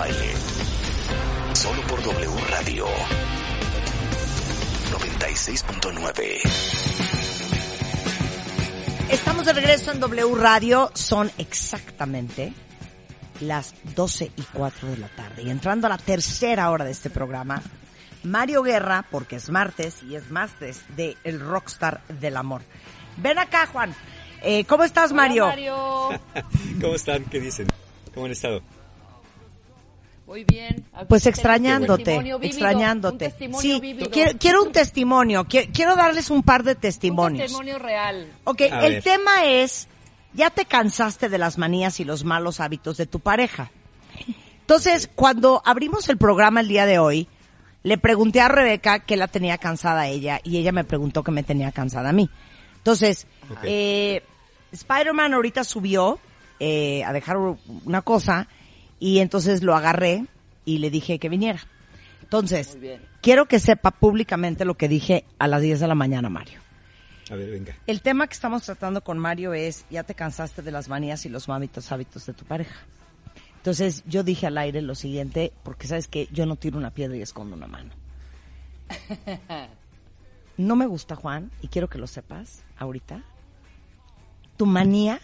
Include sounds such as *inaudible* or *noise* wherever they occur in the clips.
Baile. Solo por W Radio 96.9. Estamos de regreso en W Radio. Son exactamente las 12 y 4 de la tarde. Y entrando a la tercera hora de este programa, Mario Guerra, porque es martes y es martes de El Rockstar del Amor. Ven acá, Juan. Eh, ¿Cómo estás, Mario? Mario. *laughs* ¿Cómo están? ¿Qué dicen? ¿Cómo han estado? Muy bien. Pues un extrañándote, vívido, extrañándote. Un testimonio Sí, quiero, quiero un testimonio, quiero, quiero darles un par de Un testimonios. testimonio real. Ok, A el ver. tema es, ya te cansaste de las manías y los malos hábitos de tu pareja. Entonces, cuando abrimos el programa el día de hoy, le pregunté a Rebeca que la tenía cansada a ella y ella me preguntó que me tenía cansada a mí. Entonces, eh, Spider-Man ahorita subió eh, a dejar una cosa y entonces lo agarré y le dije que viniera. Entonces, quiero que sepa públicamente lo que dije a las 10 de la mañana, Mario. A ver, venga. El tema que estamos tratando con Mario es, ya te cansaste de las manías y los hábitos, hábitos de tu pareja. Entonces yo dije al aire lo siguiente, porque sabes que yo no tiro una piedra y escondo una mano. *laughs* No me gusta, Juan, y quiero que lo sepas ahorita, tu manía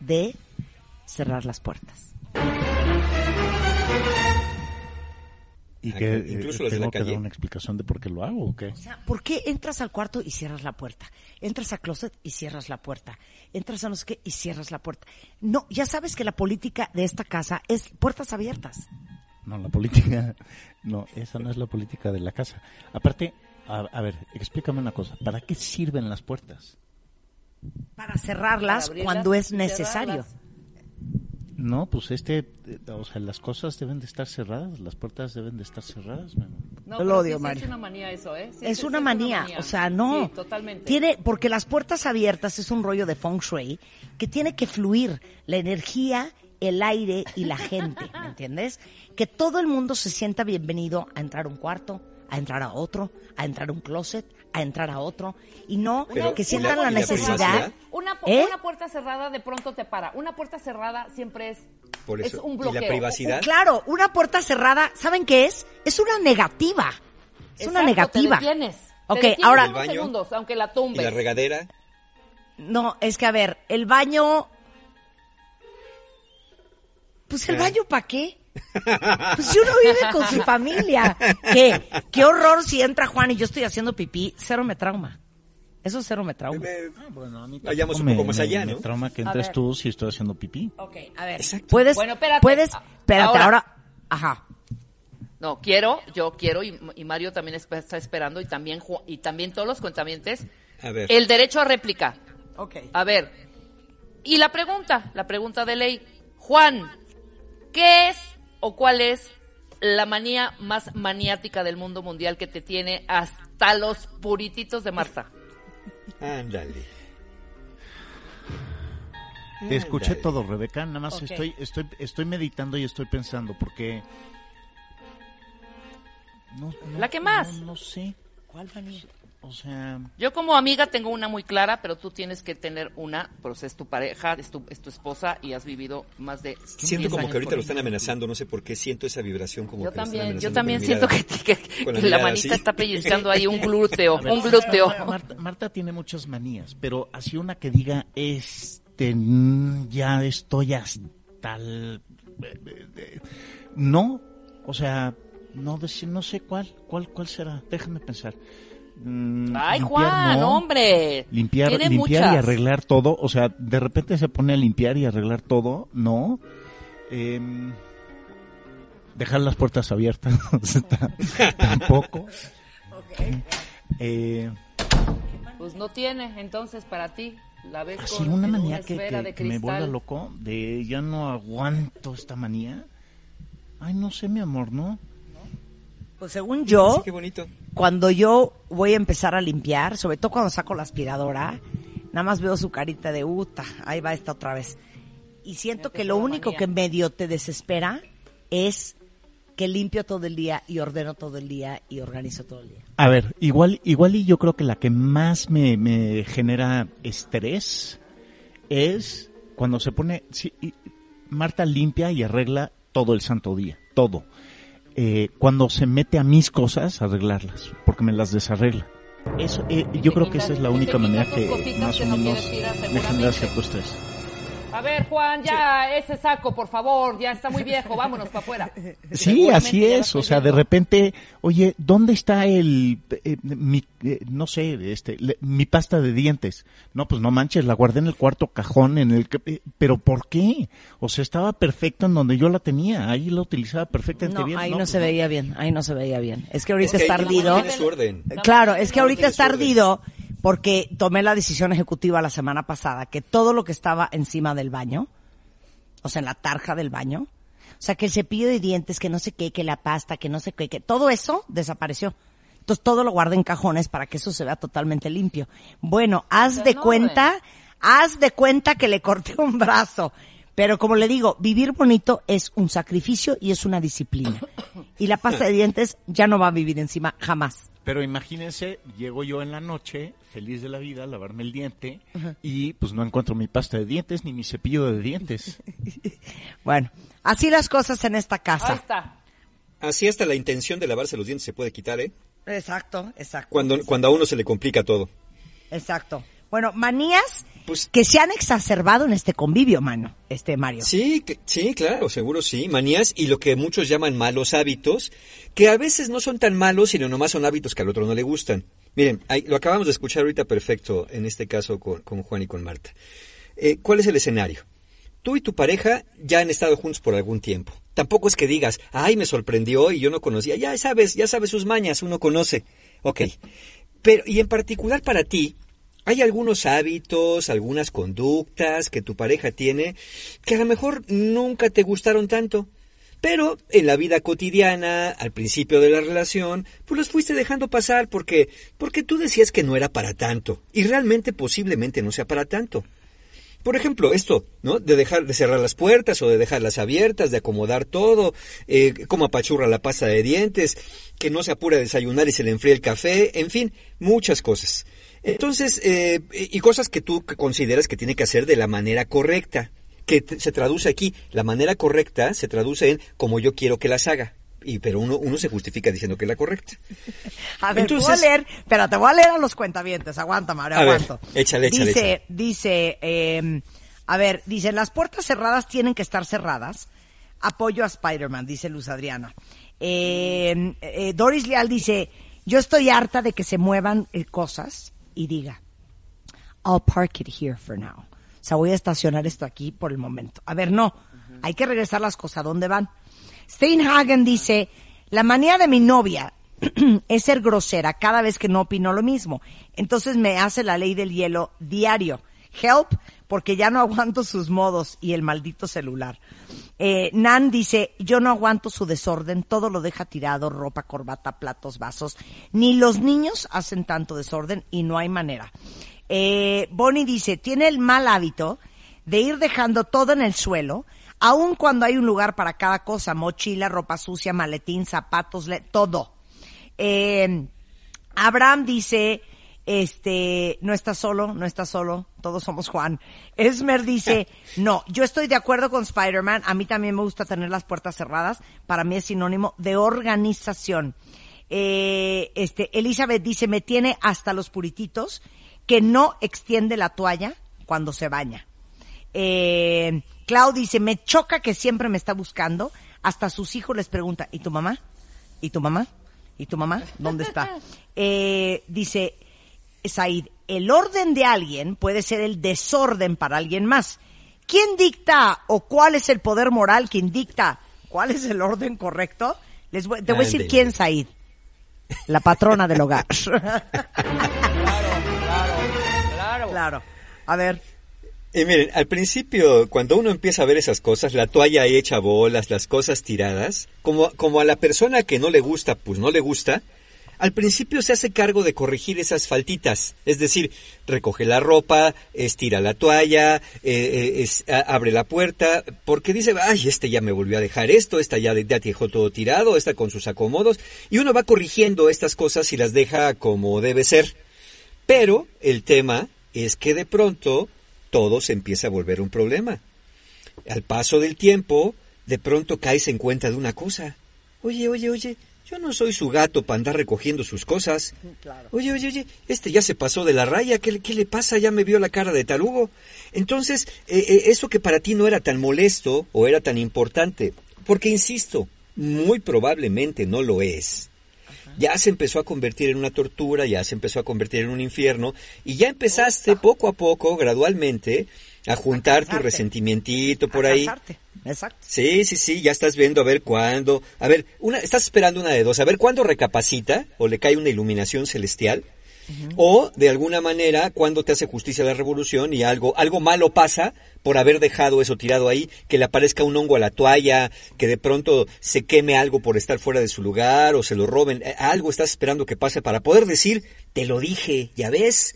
de cerrar las puertas. Y Ah, que incluso eh, tengo que dar una explicación de por qué lo hago o qué. O sea, ¿por qué entras al cuarto y cierras la puerta? Entras a closet y cierras la puerta. Entras a no sé qué y cierras la puerta. No, ya sabes que la política de esta casa es puertas abiertas. No, la política, *laughs* no, esa no es la política de la casa. Aparte, a, a ver, explícame una cosa, ¿para qué sirven las puertas? Para cerrarlas Para abrirlas cuando es necesario. cerrarlas. No, pues este, eh, o sea, las cosas deben de estar cerradas, las puertas deben de estar cerradas. Memo. No, lo odio, sí. Es una manía eso, ¿eh? Sí, es una manía, o sea, no. Sí, totalmente. Tiene, porque las puertas abiertas es un rollo de feng shui que tiene que fluir la energía, el aire y la gente, ¿me entiendes? Que todo el mundo se sienta bienvenido a entrar a un cuarto, a entrar a otro, a entrar a un closet, a entrar a otro, y no Pero, que ¿y sientan la- la y la necesidad. Una, ¿Eh? una puerta cerrada de pronto te para. Una puerta cerrada siempre es, Por es un ¿Y bloqueo. la privacidad? Claro, una puerta cerrada, ¿saben qué es? Es una negativa. Es una negativa. Te detienes. Ok, Te detienes ahora- unos ¿El baño? segundos, aunque la ¿Y tumbes. la regadera? No, es que a ver, el baño. Pues el baño para qué? Pues si uno vive con su familia. ¿Qué? Qué horror si entra Juan y yo estoy haciendo pipí. Cero me trauma. Eso cero me trauma. Eh, Bueno, a mí Vayamos un poco me- más me- allá, me ¿no? trauma que entres tú si estoy haciendo pipí. Ok, a ver. Exacto. Puedes, Bueno, espérate. puedes, espérate, Ahora- ahora, ajá. No, quiero, yo quiero, y, y Mario también está esperando, y también, y también todos los cuentamientos, A ver. el derecho a réplica. Ok. A ver, y la pregunta, la pregunta de ley. Juan, ¿qué es o cuál es la manía más maniática del mundo mundial que te tiene hasta los purititos de Marta? Ándale. Te escuché todo, Rebeca. Nada más estoy, estoy, estoy meditando y estoy pensando porque. No, no- ¿La que más? No, no sé. ¿Cuál manía? O sea, Yo como amiga tengo una muy clara, pero tú tienes que tener una, pues es tu pareja, es tu, es tu esposa y has vivido más de Siento 10 como años que ahorita lo están amenazando, no sé por qué siento esa vibración como Yo que lo están también, yo también siento mirada. que, que- la manita así. está pellizcando ahí un *laughs* glúteo, ver, un glúteo. Marta, Marta tiene muchas manías, pero así una que diga, este, mm, ya estoy hasta el... eh, eh, No, o sea, no, no sé cuál, cuál, cuál será. Déjame pensar. Mm, Ay, limpiar, Juan, no. hombre. Limpiar, limpiar y arreglar todo, o sea, de repente se pone a limpiar y arreglar todo, no. Em, dejar las puertas abiertas, *laughs* tampoco. Eh, Pues no tiene, entonces, para ti, la ves así con una manía que, esfera que- de que me vuelva loco, de ya no aguanto esta manía. Ay, no sé, mi amor, ¿no? Pues según yo, Sí, qué bonito. cuando yo voy a empezar a limpiar, sobre todo cuando saco la aspiradora, nada más veo su carita de uta, ahí va esta otra vez. Y siento que lo único manía. que medio te desespera es que limpio todo el día y ordeno todo el día y organizo todo el día. A ver, igual, igual y yo creo que la que más me, me genera estrés es cuando se pone, sí, y- Marta limpia y arregla todo el santo día, todo. Eh, cuando se mete a mis cosas, arreglarlas, porque me las desarregla. Eso, eh, yo creo que esa es la única manera que más o menos me genera cierto estrés. A ver, Juan, ya ese saco, por favor, ya está muy viejo, vámonos para afuera. *laughs* Sí, así es. O sea, de repente, oye, ¿dónde está el, eh, mi, eh, no sé, este, le- mi pasta de dientes? No, pues no manches, la guardé en el cuarto cajón, en el, que- eh, pero ¿por qué? O sea, estaba perfecta en donde yo la tenía, ahí la utilizaba perfectamente No, bien. ahí no, pues se veía bien, ahí no se veía bien. Es que ahorita Es que está ardido. tiene su orden. Claro, es que ahorita está ardido porque tomé la decisión ejecutiva la semana pasada que todo lo que estaba encima del baño, o sea, en la tarja del baño, o sea, que el cepillo de dientes, que no sé qué, que la pasta, que no sé qué, que todo eso desapareció. Entonces todo lo guardé en cajones para que eso se vea totalmente limpio. Bueno, haz de en cuenta, haz de cuenta que le corté un brazo. Pero como le digo, vivir bonito es un sacrificio y es una disciplina. Y la pasta de dientes ya no va a vivir encima jamás. Pero imagínense, llego yo en la noche, feliz de la vida, a lavarme el diente, y pues no encuentro mi pasta de dientes ni mi cepillo de dientes. *laughs* Bueno, así las cosas en esta Ahí casa. está. Así hasta la intención de lavarse los dientes se puede quitar, ¿eh? Exacto, exacto. Cuando, cuando a uno se le complica todo. Exacto. Bueno, manías Pues- que se han exacerbado en este convivio, mano, este Mario. Sí, que- sí, claro, seguro sí. Manías y lo que muchos llaman malos hábitos, que a veces no son tan malos, sino nomás son hábitos que al otro no le gustan. Miren, lo acabamos de escuchar ahorita perfecto, en este caso con, con Juan y con Marta. Eh, ¿Cuál es el escenario? Tú y tu pareja ya han estado juntos por algún tiempo. Tampoco es que digas, ay, me sorprendió y yo no conocía. Ya sabes, ya sabes sus mañas, uno conoce. Ok. Pero, y en particular para ti, hay algunos hábitos, algunas conductas que tu pareja tiene que a lo mejor nunca te gustaron tanto. Pero en la vida cotidiana, al principio de la relación, pues los fuiste dejando pasar porque, porque tú decías que no era para tanto. Y realmente posiblemente no sea para tanto. Por ejemplo, esto, ¿no? De dejar de cerrar las puertas o de dejarlas abiertas, de acomodar todo, eh, cómo apachurra la pasta de dientes, que no se apura a desayunar y se le enfría el café, en fin, muchas cosas. Entonces, eh, y cosas que tú consideras que tiene que hacer de la manera correcta, que se traduce aquí, la manera correcta se traduce en como yo quiero que las haga. Y, pero uno, uno se justifica diciendo que es la correcta. *laughs* A ver, te voy a Entonces- leer, pero te voy a leer a los cuentavientes. Aguanta, Mario, A ver, aguanto. échale, échale, Dice, échale. dice, eh, a ver, dice, las puertas cerradas tienen que estar cerradas. Apoyo a Spider-Man, dice Luz Adriana. Eh, eh, Doris Leal dice, yo estoy harta de que se muevan eh, cosas y diga, I'll park it here for now. O sea, voy a estacionar esto aquí por el momento. A ver, no. Hay que regresar las cosas. ¿A dónde van? Steinhagen dice, la manía de mi novia *clears throat* es ser grosera cada vez que no opino lo mismo. Entonces me hace la ley del hielo diario. Help, porque ya no *laughs* aguanto sus modos y el maldito celular. Eh, Nan dice, yo no aguanto su desorden, todo lo deja tirado, ropa, corbata, platos, vasos. Ni los niños hacen tanto desorden y no hay manera. Eh, Bonnie dice, tiene el mal hábito de ir dejando todo en el suelo, aun cuando hay un lugar para cada cosa, mochila, ropa sucia, maletín, zapatos, todo. Eh, Abraham dice, este, no está solo, no está solo, todos somos Juan. Esmer dice, *laughs* no, yo estoy de acuerdo con Spider-Man, a mí también me gusta tener las puertas cerradas, para mí es sinónimo de organización. Eh, este, Elizabeth dice, me tiene hasta los purititos, que no extiende la toalla cuando se baña. Eh, Clau dice, me choca que siempre me está buscando. Hasta sus hijos les pregunta, ¿y tu mamá? ¿Y tu mamá? ¿Y tu mamá? ¿Dónde está? *laughs* Eh, dice, Said, el orden de alguien puede ser el desorden para alguien más. ¿Quién dicta o cuál es el poder moral que dicta cuál es el orden correcto? Les voy, te voy a decir quién, Said. La patrona del hogar. *laughs* Claro. claro. A ver. Y miren, al principio, cuando uno empieza a ver esas cosas, la toalla hecha bolas, las cosas tiradas, como, como a la persona que no le gusta, pues no le gusta, al principio se hace cargo de corregir esas faltitas. Es decir, recoge la ropa, estira la toalla, eh, eh, es- abre la puerta, porque dice, ay, este ya me volvió a dejar esto, esta ya, ya dejó todo tirado, esta con sus acomodos, y uno va corrigiendo estas cosas y las deja como debe ser. Pero el tema es que de pronto todo se empieza a volver un problema. al paso del tiempo, de pronto caes en cuenta de una cosa. Oye, oye, oye, yo no soy su gato para andar recogiendo sus cosas. Oye, oye, oye, este ya se pasó de la raya, ¿qué, le- qué le pasa? Ya me vio la cara de tarugo. Entonces, eh, eh, eso que para ti no era tan molesto o era tan importante, porque insisto, muy probablemente no lo es. Ya se empezó a convertir en una tortura, ya se empezó a convertir en un infierno, y ya empezaste poco a poco, gradualmente, a juntar tu casarte. resentimientito por A ahí. casarte. Exacto. Sí, sí, sí, ya estás viendo a ver cuándo. A ver, una, estás esperando una de dos, a ver cuándo recapacita o le cae una iluminación celestial. O, de alguna manera, cuando te hace justicia la revolución y algo, algo malo pasa por haber dejado eso tirado ahí, que le aparezca un hongo a la toalla, que de pronto se queme algo por estar fuera de su lugar o se lo roben. Eh, Algo estás esperando que pase para poder decir, te lo dije, ya ves.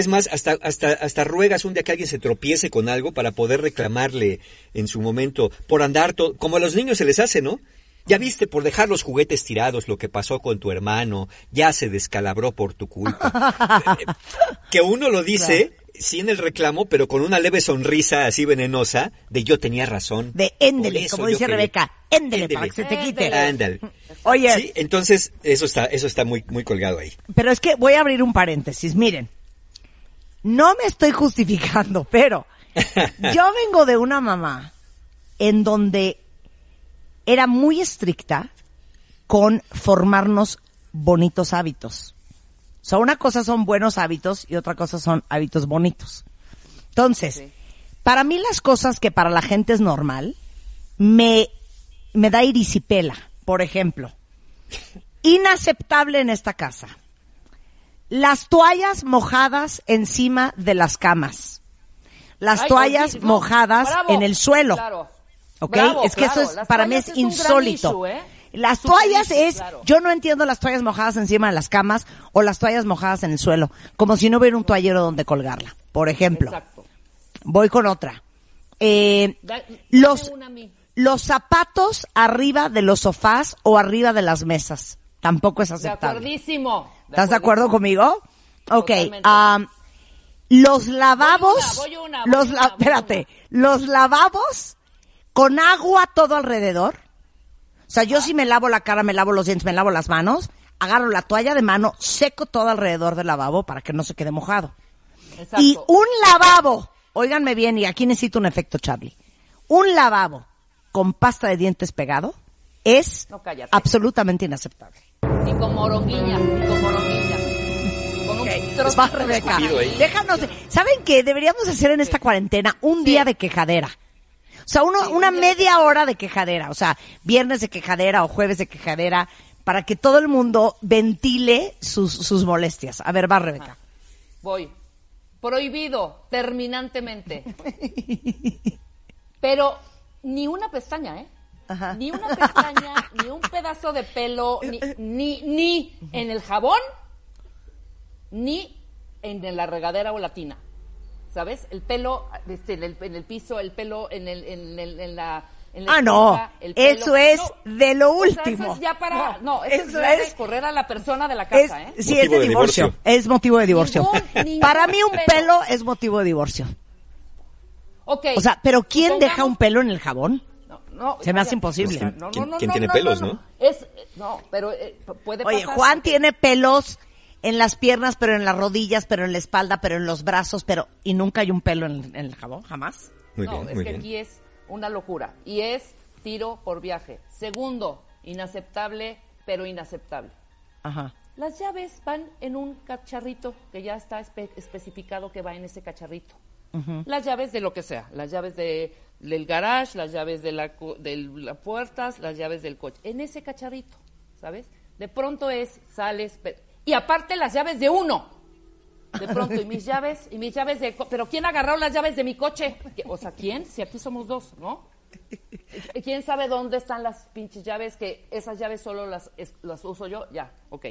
Es más, hasta, hasta, hasta ruegas un día que alguien se tropiece con algo para poder reclamarle en su momento, por andar, to- como a los niños se les hace, ¿no? Ya viste, por dejar los juguetes tirados, lo que pasó con tu hermano, ya se descalabró por tu culpa. *laughs* Que uno lo dice, sí en el reclamo, pero con una leve sonrisa así venenosa, de yo tenía razón. De éndele, como dice Rebeca, éndele, para que se te quite. Ándale. Oye, Sí, entonces, eso está, eso está muy, muy colgado ahí. pero es que voy a abrir un paréntesis. Miren, no me estoy justificando, pero *laughs* yo vengo de una mamá en donde era muy estricta con formarnos bonitos hábitos. O sea, una cosa son buenos hábitos y otra cosa son hábitos bonitos. Entonces, para mí las cosas que para la gente es normal, me, me da irisipela. Por ejemplo, inaceptable en esta casa. Las toallas mojadas encima de las camas. Las Ay, toallas no, mojadas bravo, en el suelo. Claro. ¿Ok? Bravo, es que claro, eso es, las para mí es insólito. issue, ¿eh? Las Super toallas issue, es, claro. yo no entiendo las toallas mojadas encima de las camas o las toallas mojadas en el suelo, como si no hubiera un toallero donde colgarla. Por ejemplo, Exacto. voy con otra. Eh, Da- los, los zapatos arriba de los sofás o arriba de las mesas. Tampoco es De aceptable. acuerdísimo. ¿Estás de acuerdo conmigo? Ok. Am, los lavabos, Voy una, voy una, voy los la- espérate, los lavabos con agua todo alrededor. O sea, yo si me lavo la cara, me lavo los dientes, me lavo las manos, agarro la toalla de mano, seco todo alrededor del lavabo para que no se quede mojado. Exacto. Y un lavabo, óiganme bien, y aquí necesito un efecto Charlie. Un lavabo con pasta de dientes pegado es No, absolutamente inaceptable. Y con moronguillas, y con moronguillas. Con un trozo Va, de Rebeca. Déjanos. ¿Saben qué? Deberíamos hacer en esta cuarentena un día de quejadera. O sea, uno, una media hora de quejadera. O sea, viernes de quejadera o jueves de quejadera para que todo el mundo ventile sus, sus molestias. A ver, va, Rebeca. Voy. Prohibido, terminantemente. Pero ni una pestaña, ¿eh? Ajá. Ni una pestaña, *laughs* ni un pedazo de pelo, ni, ni, ni en el jabón, ni en la regadera o la tina. ¿Sabes? El pelo este, en, el, en el piso, el pelo en, el, en, el- en la... en la Ah, no. Eso es No. de lo O sea, último. eso es ya para... No, eso, Eso es, correr a la persona de la Es, casa, ¿eh? sí, es de de divorcio. divorcio. Es motivo de divorcio. Ningún- *laughs* ningún Para mí un pelo. pelo es motivo de divorcio. Ok. O sea, pero ¿quién supongamos- deja un pelo en el jabón? No, Se me hace imposible. No, ¿Quién- no, no, quién no, tiene no, pelos, no? no? Es, no, pero eh, puede Oye, pasar. Juan tiene pelos en las piernas, pero en las rodillas, pero en la espalda, pero en los brazos, pero y nunca hay un pelo en, en el jabón, jamás. Muy no, bien, es muy que bien. aquí es una locura. Y es tiro por viaje. Segundo, inaceptable, pero inaceptable. Ajá. Las llaves van en un cacharrito que ya está espe- especificado que va en ese cacharrito. Las llaves de lo que sea, las llaves de, del garage, las llaves de, la, de las puertas, las llaves del coche, en ese cacharrito, ¿sabes? De pronto es, sales, y aparte las llaves de uno. De pronto, y mis llaves, y mis llaves de... Pero ¿quién agarró las llaves de mi coche? ¿Qui- O sea, ¿quién? Si aquí somos dos, ¿no? ¿Quién sabe dónde están las pinches llaves? Que esas llaves solo las, es- las uso yo. Ya, ok.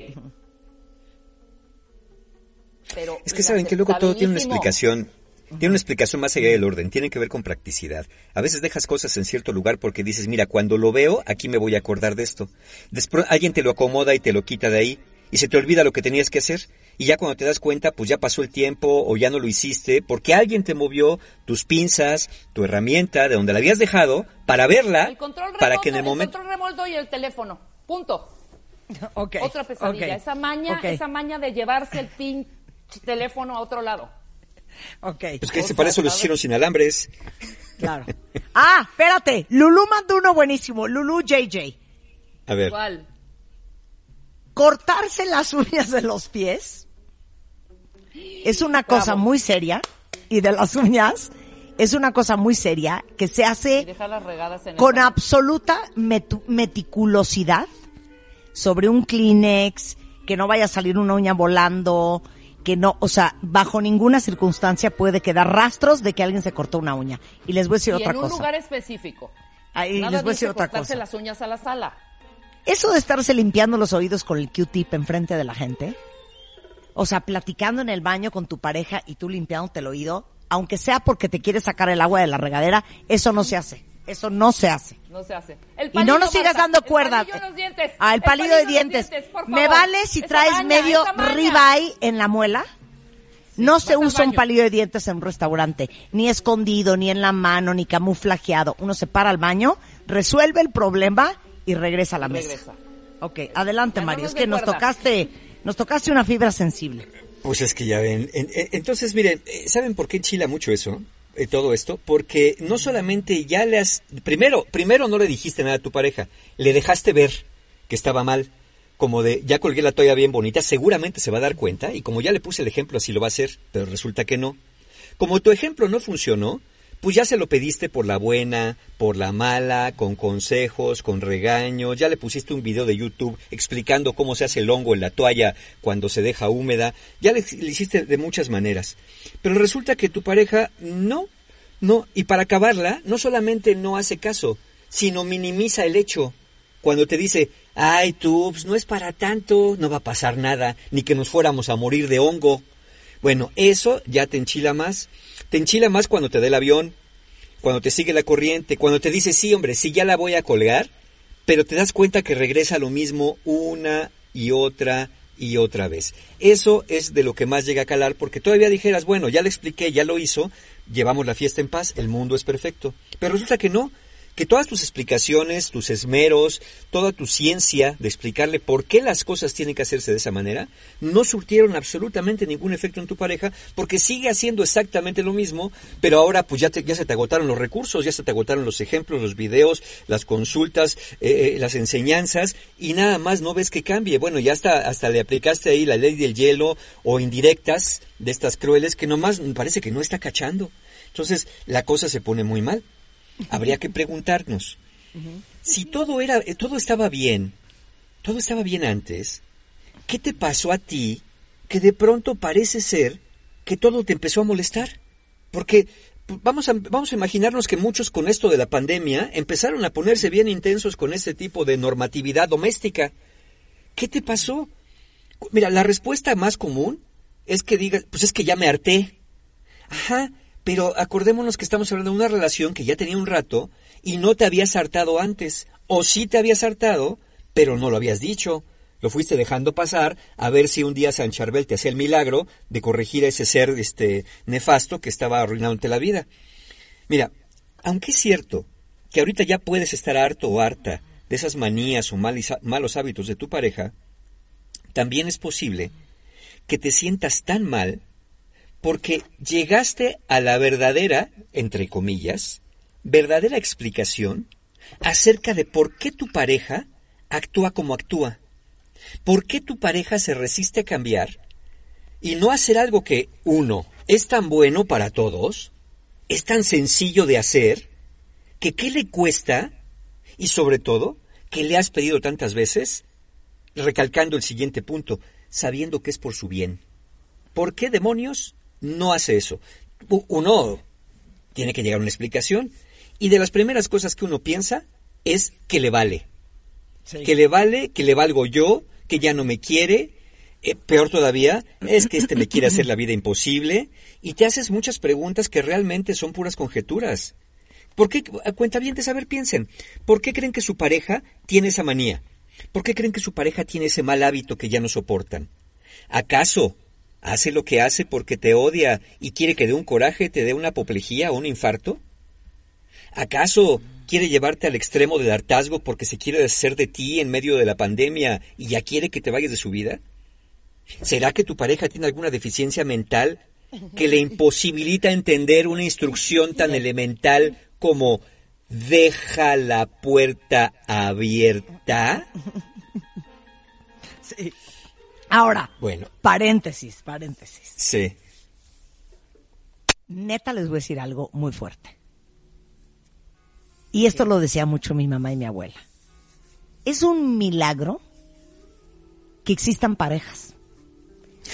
Pero Es que saben que luego todo tiene una explicación. Tiene una explicación más allá del orden, tiene que ver con practicidad. A veces dejas cosas en cierto lugar porque dices, mira, cuando lo veo, aquí me voy a acordar de esto. Después alguien te lo acomoda y te lo quita de ahí y se te olvida lo que tenías que hacer. y ya cuando te das cuenta, pues ya pasó el tiempo o ya no lo hiciste porque alguien te movió tus pinzas, tu herramienta de donde la habías dejado para verla, El control remoto, para que en el momento... control remoto y el teléfono. Punto. Ok, Otra pesadilla. Esa maña, esa maña de llevarse el pin teléfono a otro lado. Ok. Pues que para eso los hicieron sin alambres. *laughs* Claro. Ah, espérate. Lulú mandó uno buenísimo. Lulú JJ. A ver. ¿Cuál? Cortarse las uñas de los pies es una cosa muy seria. Y de las uñas es una cosa muy seria que se hace dejar las regadas en con el- absoluta metu- meticulosidad sobre un Kleenex, que no vaya a salir una uña volando, que no, o sea, bajo ninguna circunstancia puede quedar rastros de que alguien se cortó una uña. Y les voy a decir y otra en un cosa. lugar específico. Ahí Nada les voy a decir otra cosa. las uñas a la sala. Eso de estarse limpiando los oídos con el Q-tip enfrente de la gente, o sea, platicando en el baño con tu pareja y tú limpiándote el oído, aunque sea porque te quieres sacar el agua de la regadera, eso no se hace. Eso no se hace. No se hace. El Y no nos sigas Marta, dando el cuerda. palillo en los dientes. Ah, el palillo de dientes. por Me vale si Esa traes maña, medio ribeye en la muela. No se usa un palillo de dientes en un restaurante, ni escondido, ni en la mano, ni camuflajeado. Uno se para al baño, resuelve el problema y regresa a la mesa. Regresa. Ok, adelante Ya Mario, es que nos tocaste, nos tocaste una fibra sensible. Pues es que ya ven. En- en- entonces, miren, eh, ¿saben por qué enchila mucho eso? Eh, todo esto, porque no solamente ya le has... Primero, primero no le dijiste nada a tu pareja, le dejaste ver que estaba mal, como de, ya colgué la toalla bien bonita, seguramente se va a dar cuenta, y como ya le puse el ejemplo, así lo va a hacer, pero resulta que no. Como tu ejemplo no funcionó, pues ya se lo pediste por la buena, por la mala, con consejos, con regaños, ya le pusiste un video de YouTube explicando cómo se hace el hongo en la toalla cuando se deja húmeda, ya le, hiciste de muchas maneras. Pero resulta que tu pareja no, no, y para acabarla, no solamente no hace caso, sino minimiza el hecho. Cuando te dice, ay, tú, pues no es para tanto, no va a pasar nada, ni que nos fuéramos a morir de hongo. Bueno, eso ya te enchila más. Te enchila más cuando te da el avión, cuando te sigue la corriente, cuando te dice, sí, hombre, sí, ya la voy a colgar, pero te das cuenta que regresa lo mismo una y otra y otra vez. Eso es de lo que más llega a calar, porque todavía dijeras, bueno, ya le expliqué, ya lo hizo, llevamos la fiesta en paz, el mundo es perfecto. Pero resulta que no, que todas tus explicaciones, tus esmeros, toda tu ciencia de explicarle por qué las cosas tienen que hacerse de esa manera, no surtieron absolutamente ningún efecto en tu pareja, porque sigue haciendo exactamente lo mismo, pero ahora pues ya, te- ya se te agotaron los recursos, ya se te agotaron los ejemplos, los videos, las consultas, eh, eh, las enseñanzas, y nada más no ves que cambie. Bueno, ya hasta, hasta le aplicaste ahí la ley del hielo o indirectas de estas crueles que nomás parece que no está cachando. Entonces la cosa se pone muy mal habría que preguntarnos si todo era eh, todo estaba bien todo estaba bien antes qué te pasó a ti que de pronto parece ser que todo te empezó a molestar porque vamos a vamos a imaginarnos que muchos con esto de la pandemia empezaron a ponerse bien intensos con este tipo de normatividad doméstica. Qué te pasó mira la respuesta más común es que digas pues es que ya me harté. Ajá, pero acordémonos que estamos hablando de una relación que ya tenía un rato y no te habías hartado antes. O sí te habías hartado, pero no lo habías dicho. Lo fuiste dejando pasar a ver si un día San Charbel te hacía el milagro de corregir a ese ser este nefasto que estaba arruinándote la vida. Mira, aunque es cierto que ahorita ya puedes estar harto o harta de esas manías o malos hábitos de tu pareja, también es posible que te sientas tan mal porque llegaste a la verdadera, entre comillas, verdadera explicación acerca de por qué tu pareja actúa como actúa, por qué tu pareja se resiste a cambiar y no hacer algo que, uno, es tan bueno para todos, es tan sencillo de hacer, que qué le cuesta y sobre todo, que le has pedido tantas veces, recalcando el siguiente punto, sabiendo que es por su bien. ¿Por qué demonios no hace eso? Uno tiene que llegar a una explicación y de las primeras cosas que uno piensa es que le vale. Que le vale, que le valgo yo, que ya no me quiere. Eh, peor todavía, es que este me quiere hacer la vida imposible y te haces muchas preguntas que realmente son puras conjeturas. ¿Por qué, cuenta bien de saber, piensen, ¿por qué creen que su pareja tiene esa manía? ¿Por qué creen que su pareja tiene ese mal hábito que ya no soportan? ¿Acaso ¿Hace lo que hace porque te odia y quiere que de un coraje te dé una apoplejía o un infarto? ¿Acaso quiere llevarte al extremo del hartazgo porque se quiere deshacer de ti en medio de la pandemia y ya quiere que te vayas de su vida? ¿Será que tu pareja tiene alguna deficiencia mental que le imposibilita entender una instrucción tan elemental como deja la puerta abierta? Sí. Ahora, Bueno, paréntesis, paréntesis. sí. Neta les voy a decir algo muy fuerte. Y esto lo decía mucho mi mamá y mi abuela. Es un milagro que existan parejas.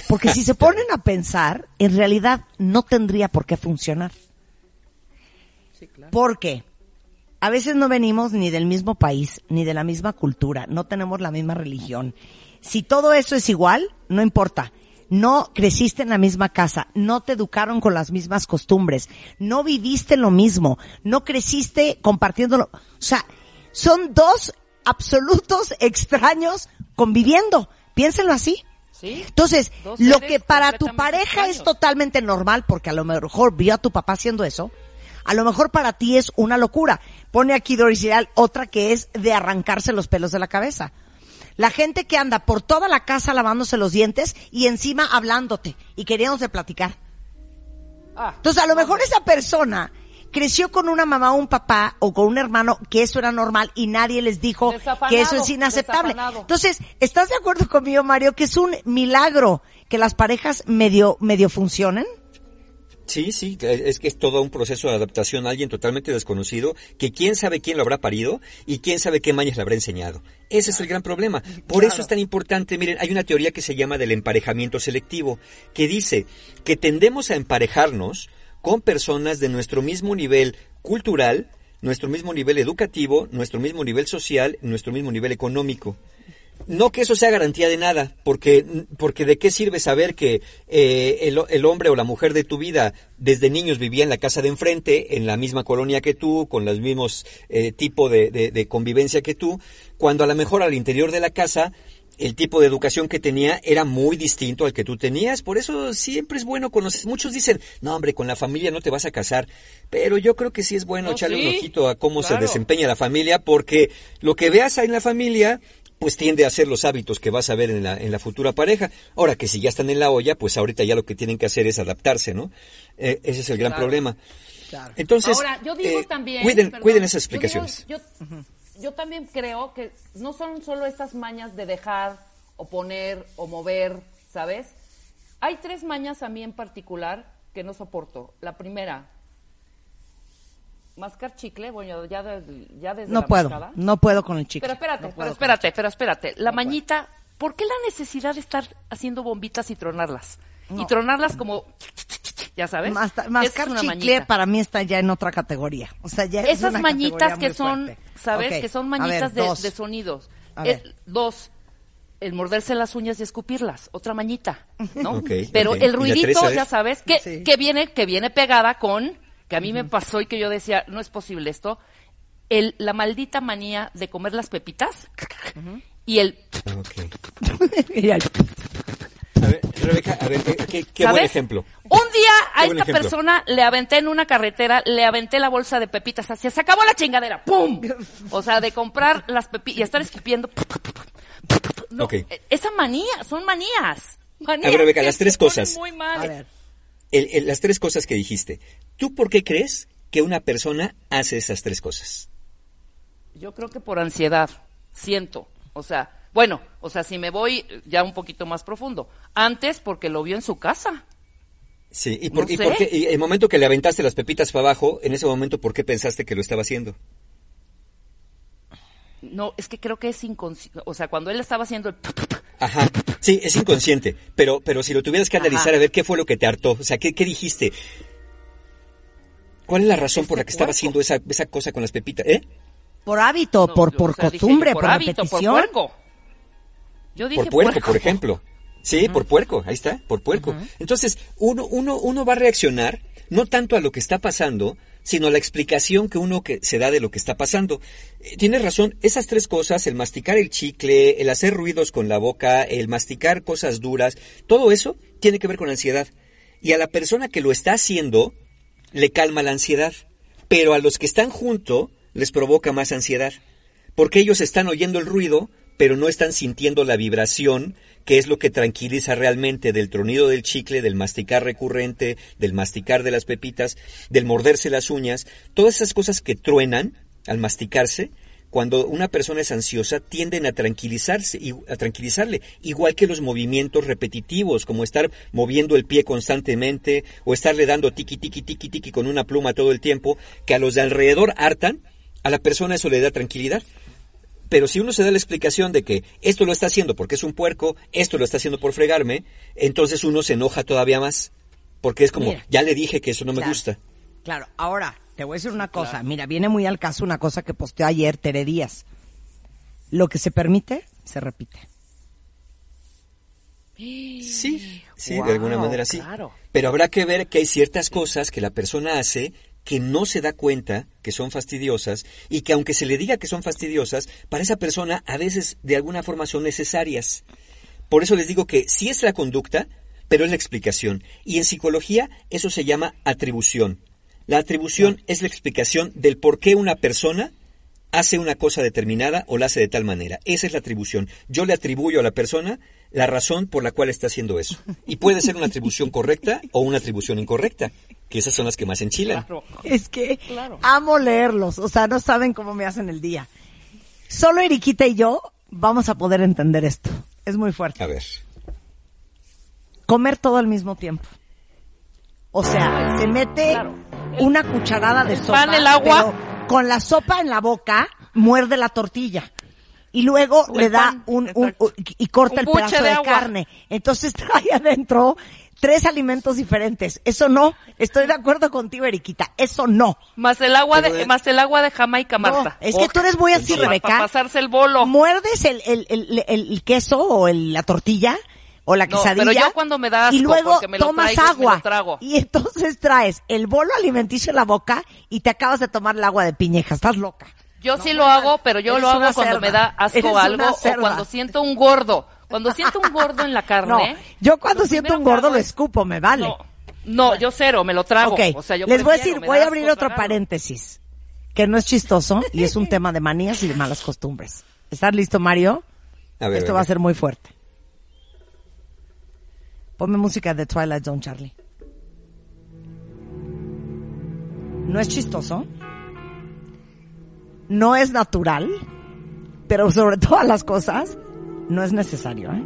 Porque si se *laughs* ponen a pensar, en realidad no tendría por qué funcionar. Porque a veces no venimos ni del mismo país, ni de la misma cultura, no tenemos la misma religión. Si todo eso es igual, no importa. No creciste en la misma casa, no te educaron con las mismas costumbres, no viviste lo mismo, no creciste compartiéndolo. O sea, son dos absolutos extraños conviviendo. Piénsenlo así. Sí. Entonces, Dos lo que para tu pareja es totalmente normal, porque a lo mejor vio a tu papá haciendo eso, a lo mejor para ti es una locura. Pone aquí Doris Leal otra que es de arrancarse los pelos de la cabeza. La gente que anda por toda la casa lavándose los dientes y encima hablándote y queriéndose platicar. Ah, Entonces, a lo mejor esa persona creció con una mamá o un papá o con un hermano que eso era normal y nadie les dijo que eso es inaceptable. desafanado. Entonces, ¿estás de acuerdo conmigo, Mario, que es un milagro que las parejas medio, medio funcionen? Sí, sí, es que es todo un proceso de adaptación a alguien totalmente desconocido, que quién sabe quién lo habrá parido y quién sabe qué mañas le habrá enseñado. Ese es el gran problema. Por eso es tan importante, miren, hay una teoría que se llama del emparejamiento selectivo, que dice que tendemos a emparejarnos con personas de nuestro mismo nivel cultural, nuestro mismo nivel educativo, nuestro mismo nivel social, nuestro mismo nivel económico. No que eso sea garantía de nada, porque, porque de qué sirve saber que eh, el, el hombre o la mujer de tu vida desde niños vivía en la casa de enfrente, en la misma colonia que tú, con los mismos eh, tipo de, de- de convivencia que tú, cuando a lo mejor al interior de la casa el tipo de educación que tenía era muy distinto al que tú tenías, por eso siempre es bueno conocer. Muchos dicen, no hombre, con la familia no te vas a casar, pero yo creo que sí es bueno No, echarle sí, un ojito a cómo se desempeña la familia, porque lo que veas ahí en la familia, pues tiende a ser los hábitos que vas a ver en la, en la futura pareja. Ahora que si ya están en la olla, pues ahorita ya lo que tienen que hacer es adaptarse, ¿no? Eh, ese es el gran Claro. problema. Entonces, Ahora, yo digo eh, también. cuiden, perdón, cuiden esas yo digo- explicaciones. Yo, yo también creo que no son solo estas mañas de dejar o poner o mover, ¿sabes? Hay tres mañas a mí en particular que no soporto. La primera, mascar chicle, bueno, ya, de- ya desde No la puedo, mascada. no puedo con el chicle. Pero espérate, No pero espérate, pero espérate. La mañita, ¿por qué la necesidad de estar haciendo bombitas y tronarlas? Y tronarlas como, ya sabes. Mascar es una chicle mañita. para mí está ya en otra categoría. O sea, ya es Esas una mañitas que son, fuerte. ¿sabes? Que son ver, mañitas de, dos. de sonidos. Eh, dos, el morderse las uñas y escupirlas, otra mañita, ¿no? *laughs* Pero ok. ¿Y el ruidito, ya sabes, que, Sí. que viene, que viene pegada con, que a mí me pasó y que yo decía, no es posible esto, el, la maldita manía de comer las pepitas y el, Ok. *laughs* Y ya- A ver, Rebeca, a ver, qué, qué- qué ¿sabes? buen ejemplo. Un día a esta ejemplo. persona le aventé en una carretera, le aventé la bolsa de pepitas hacia, se acabó la chingadera, ¡pum! O sea, de comprar las pepitas y estar escupiendo. No, Ok. eh, esa manía, son manías. manías A ver, Rebeca, las tres cosas. Muy mal. A ver, El- el- las tres cosas que dijiste. ¿Tú por qué crees que una persona hace esas tres cosas? Yo creo que por ansiedad, siento. O sea, bueno, o sea, si me voy ya un poquito más profundo. Antes porque lo vio en su casa. Sí, y, por, No y sé. por qué- y el momento que le aventaste las pepitas para abajo, en ese momento, ¿por qué pensaste que lo estaba haciendo? No, es que creo que es inconsciente. O sea, cuando él estaba haciendo el... Ajá, sí, es inconsciente, pero, pero si lo tuvieras que analizar Ajá. a ver qué fue lo que te hartó, o sea, ¿qué, qué dijiste? ¿Cuál es la razón por la que estaba haciendo esa, esa cosa con las pepitas? ¿Eh? por hábito, No, por, por o sea, dije costumbre, yo, por, hábito, repetición. Por puerco. Yo dije Por puerco, por ejemplo. Sí, por puerco, ahí está, por puerco. Entonces, uno, uno, uno va a reaccionar no tanto a lo que está pasando, sino la explicación que uno que se da de lo que está pasando. Eh, tienes razón, esas tres cosas, el masticar el chicle, el hacer ruidos con la boca, el masticar cosas duras, todo eso tiene que ver con ansiedad. Y a la persona que lo está haciendo le calma la ansiedad, pero a los que están junto les provoca más ansiedad, porque ellos están oyendo el ruido, pero no están sintiendo la vibración que es lo que tranquiliza realmente del tronido del chicle, del masticar recurrente, del masticar de las pepitas, del morderse las uñas, todas esas cosas que truenan al masticarse, cuando una persona es ansiosa tienden a tranquilizarse y a tranquilizarle, igual que los movimientos repetitivos, como estar moviendo el pie constantemente o estarle dando tiki tiki tiki tiki con una pluma todo el tiempo, que a los de alrededor hartan, a la persona eso le da tranquilidad. Pero si uno se da la explicación de que esto lo está haciendo porque es un puerco, esto lo está haciendo por fregarme, entonces uno se enoja todavía más. Porque es como, Mira. ya le dije que eso no me gusta. Claro, ahora, te voy a decir una cosa. Mira, viene muy al caso una cosa que posteó ayer Tere Díaz. Lo que se permite, se repite. Sí, sí, Wow, de alguna manera sí. claro. Pero habrá que ver que hay ciertas cosas que la persona hace que no se da cuenta que son fastidiosas y que aunque se le diga que son fastidiosas, para esa persona a veces de alguna forma son necesarias. Por eso les digo que sí es la conducta, pero es la explicación. Y en psicología eso se llama atribución. La atribución es la explicación del por qué una persona hace una cosa determinada o la hace de tal manera. Esa es la atribución. Yo le atribuyo a la persona la razón por la cual está haciendo eso. Y puede ser una atribución correcta o una atribución incorrecta, que esas son las que más enchilan. Claro. Es que Claro. amo leerlos, o sea, no saben cómo me hacen el día. Solo Eriquita y yo vamos a poder entender esto. Es muy fuerte. A ver. Comer todo al mismo tiempo. O sea, se mete Claro. Una cucharada de El sopa, pan, el agua. pero con la sopa en la boca muerde la tortilla. Y luego le da pan, un, un- y corta Un el pedazo de carne. Entonces *laughs* trae adentro tres alimentos diferentes. Eso no. Estoy de acuerdo contigo, Eriquita. Eso no. Más el agua de, de- más el agua de Jamaica, No, Marta. es que tú eres muy así, Rebeca. pasarse el bolo. Muerdes el, el, el, el- el queso o el- la tortilla o la No, quesadilla. pero yo cuando me da asco, y luego porque me lo tomas traigo, me lo agua. trago. Y entonces traes el bolo alimenticio en la boca y te acabas de tomar el agua de piñeja. Estás loca. Yo sí lo hago, pero yo lo hago cuando cerda. me da asco algo o cuando siento un gordo. Cuando siento un gordo en la *laughs* No, carne. yo cuando siento un gordo lo es- escupo, me vale. No, no, yo cero, me lo trago. ok, O sea, yo les voy a decir, voy a abrir otro tragarlo. paréntesis, que no es chistoso y es un *laughs* tema de manías y de malas costumbres. ¿Estás listo, Mario? A ver, Esto a va a ser muy fuerte. Ponme música de Twilight Zone, Charlie. No es chistoso. No es natural. Pero sobre *laughs* todas las cosas, no es necesario. ¿eh?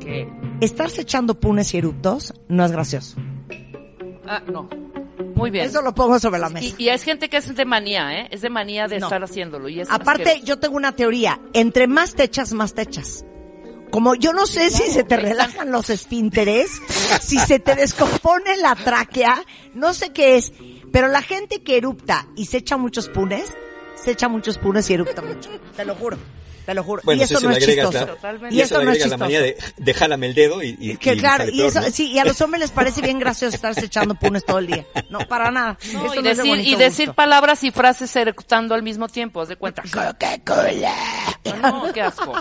¿Qué? Estarse echando punes y eructos no es gracioso. Ah, no. Muy bien. Eso lo pongo sobre la mesa. y, y es gente que es de manía, ¿eh? Es de manía de No. estar haciéndolo. Y es Aparte, asqueroso. yo tengo una teoría. Entre más te echas, más te echas. Como yo no sé si se te relajan los esfínteres, *laughs* si se te descompone la tráquea, no sé qué es, pero la gente que erupta y se echa muchos punes, se echa muchos punes y erupta mucho. Te lo juro, te lo juro. Bueno, y eso no es agrega chistoso. la- Totalmente. Y eso no es la manía de, de jálame el dedo y, y, Que y claro, sale y peor, eso, ¿no? sí, y a los hombres les parece bien gracioso estarse echando punes todo el día. No, para nada. No, y, no es de decir, y decir gusto. palabras y frases eructando al mismo tiempo, haz de cuenta. *laughs* ¡Qué culo! No, qué asco.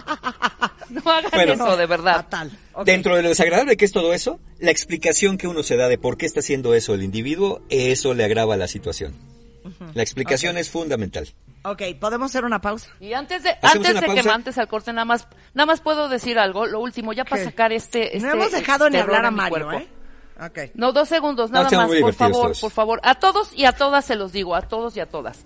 No hagan Bueno. eso, de verdad. Fatal. Dentro de lo desagradable que es todo eso, la explicación que uno se da de por qué está haciendo eso el individuo, eso le agrava la situación. La explicación es fundamental. Ok, ¿podemos hacer una pausa? Y antes de, ¿Hacemos antes de que pausa? me antes al corte, nada más, nada más puedo decir algo, lo último, ya para ¿Qué? sacar este, este no hemos dejado ni terror hablar a Mario. ¿eh? Ok. No, dos segundos, nada más, por favor, todos. por favor. A todos y a todas se los digo, a todos y a todas.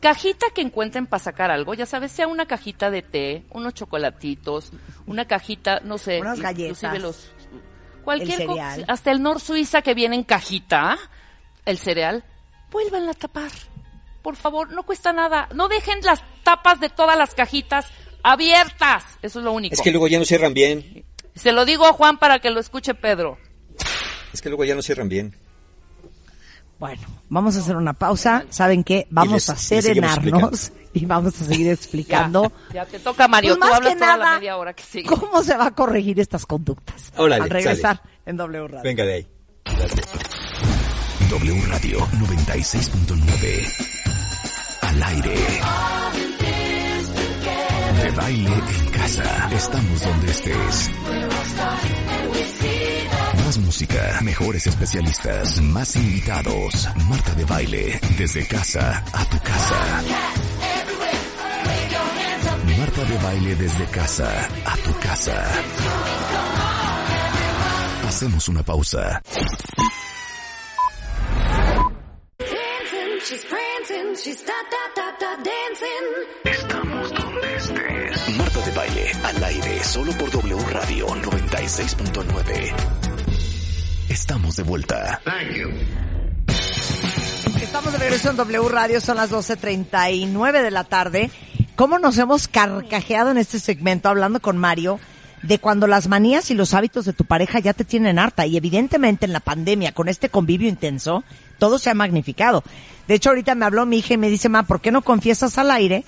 Cajita que encuentren para sacar algo, ya sabes, sea una cajita de té, unos chocolatitos, una cajita, no sé, Unas inclusive galletas, los cualquier el cereal. hasta el Nor Suiza que viene en cajita, el cereal, vuélvanla a tapar. Por favor, no cuesta nada. No dejen las tapas de todas las cajitas abiertas. Eso es lo único. Es que luego ya no cierran bien. Se lo digo a Juan para que lo escuche Pedro. Es que luego ya no cierran bien. Bueno, vamos a hacer una pausa. ¿Saben qué? Vamos les- a serenarnos *laughs* y vamos a seguir *laughs* explicando. Ya te toca, Mario. Pues Tú más hablas que toda la nada, media hora que sigue. ¿cómo se va a corregir estas conductas? Órale, Al regresar sale. en W Radio. Venga de ahí. W Radio 96.9. Al aire. De baile en casa. Estamos donde estés. Más música, mejores especialistas, más invitados. Marta de baile, desde casa a tu casa. Marta de baile desde casa a tu casa. Hacemos una pausa. Solo por W Radio 96.9. Estamos de vuelta. Estamos de regreso en W Radio, son las 12.39 de la tarde. ¿Cómo nos hemos carcajeado en este segmento hablando con Mario de cuando las manías y los hábitos de tu pareja ya te tienen harta? Y evidentemente en la pandemia, con este convivio intenso, todo se ha magnificado. De hecho, ahorita me habló mi hija y me dice, ma, ¿por qué no confiesas al aire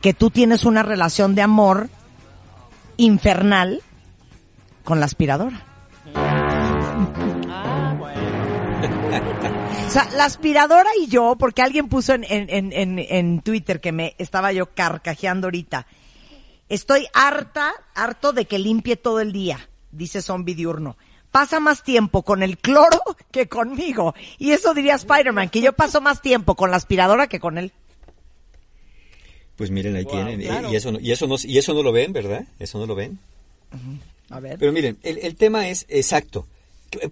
que tú tienes una relación de amor infernal con la aspiradora? O sea, la aspiradora y yo, porque alguien puso en, en, en, en, en Twitter que me estaba yo carcajeando ahorita. Estoy harta, harto de que limpie todo el día, dice Zombie Diurno. Pasa más tiempo con el cloro que conmigo. Y eso diría Spider-Man, que yo paso más tiempo con la aspiradora que con él. Pues miren, ahí tienen. y- Y, eso no, y, eso no, y eso no lo ven, ¿verdad? Eso no lo ven. A ver. Pero miren, el, el tema es exacto.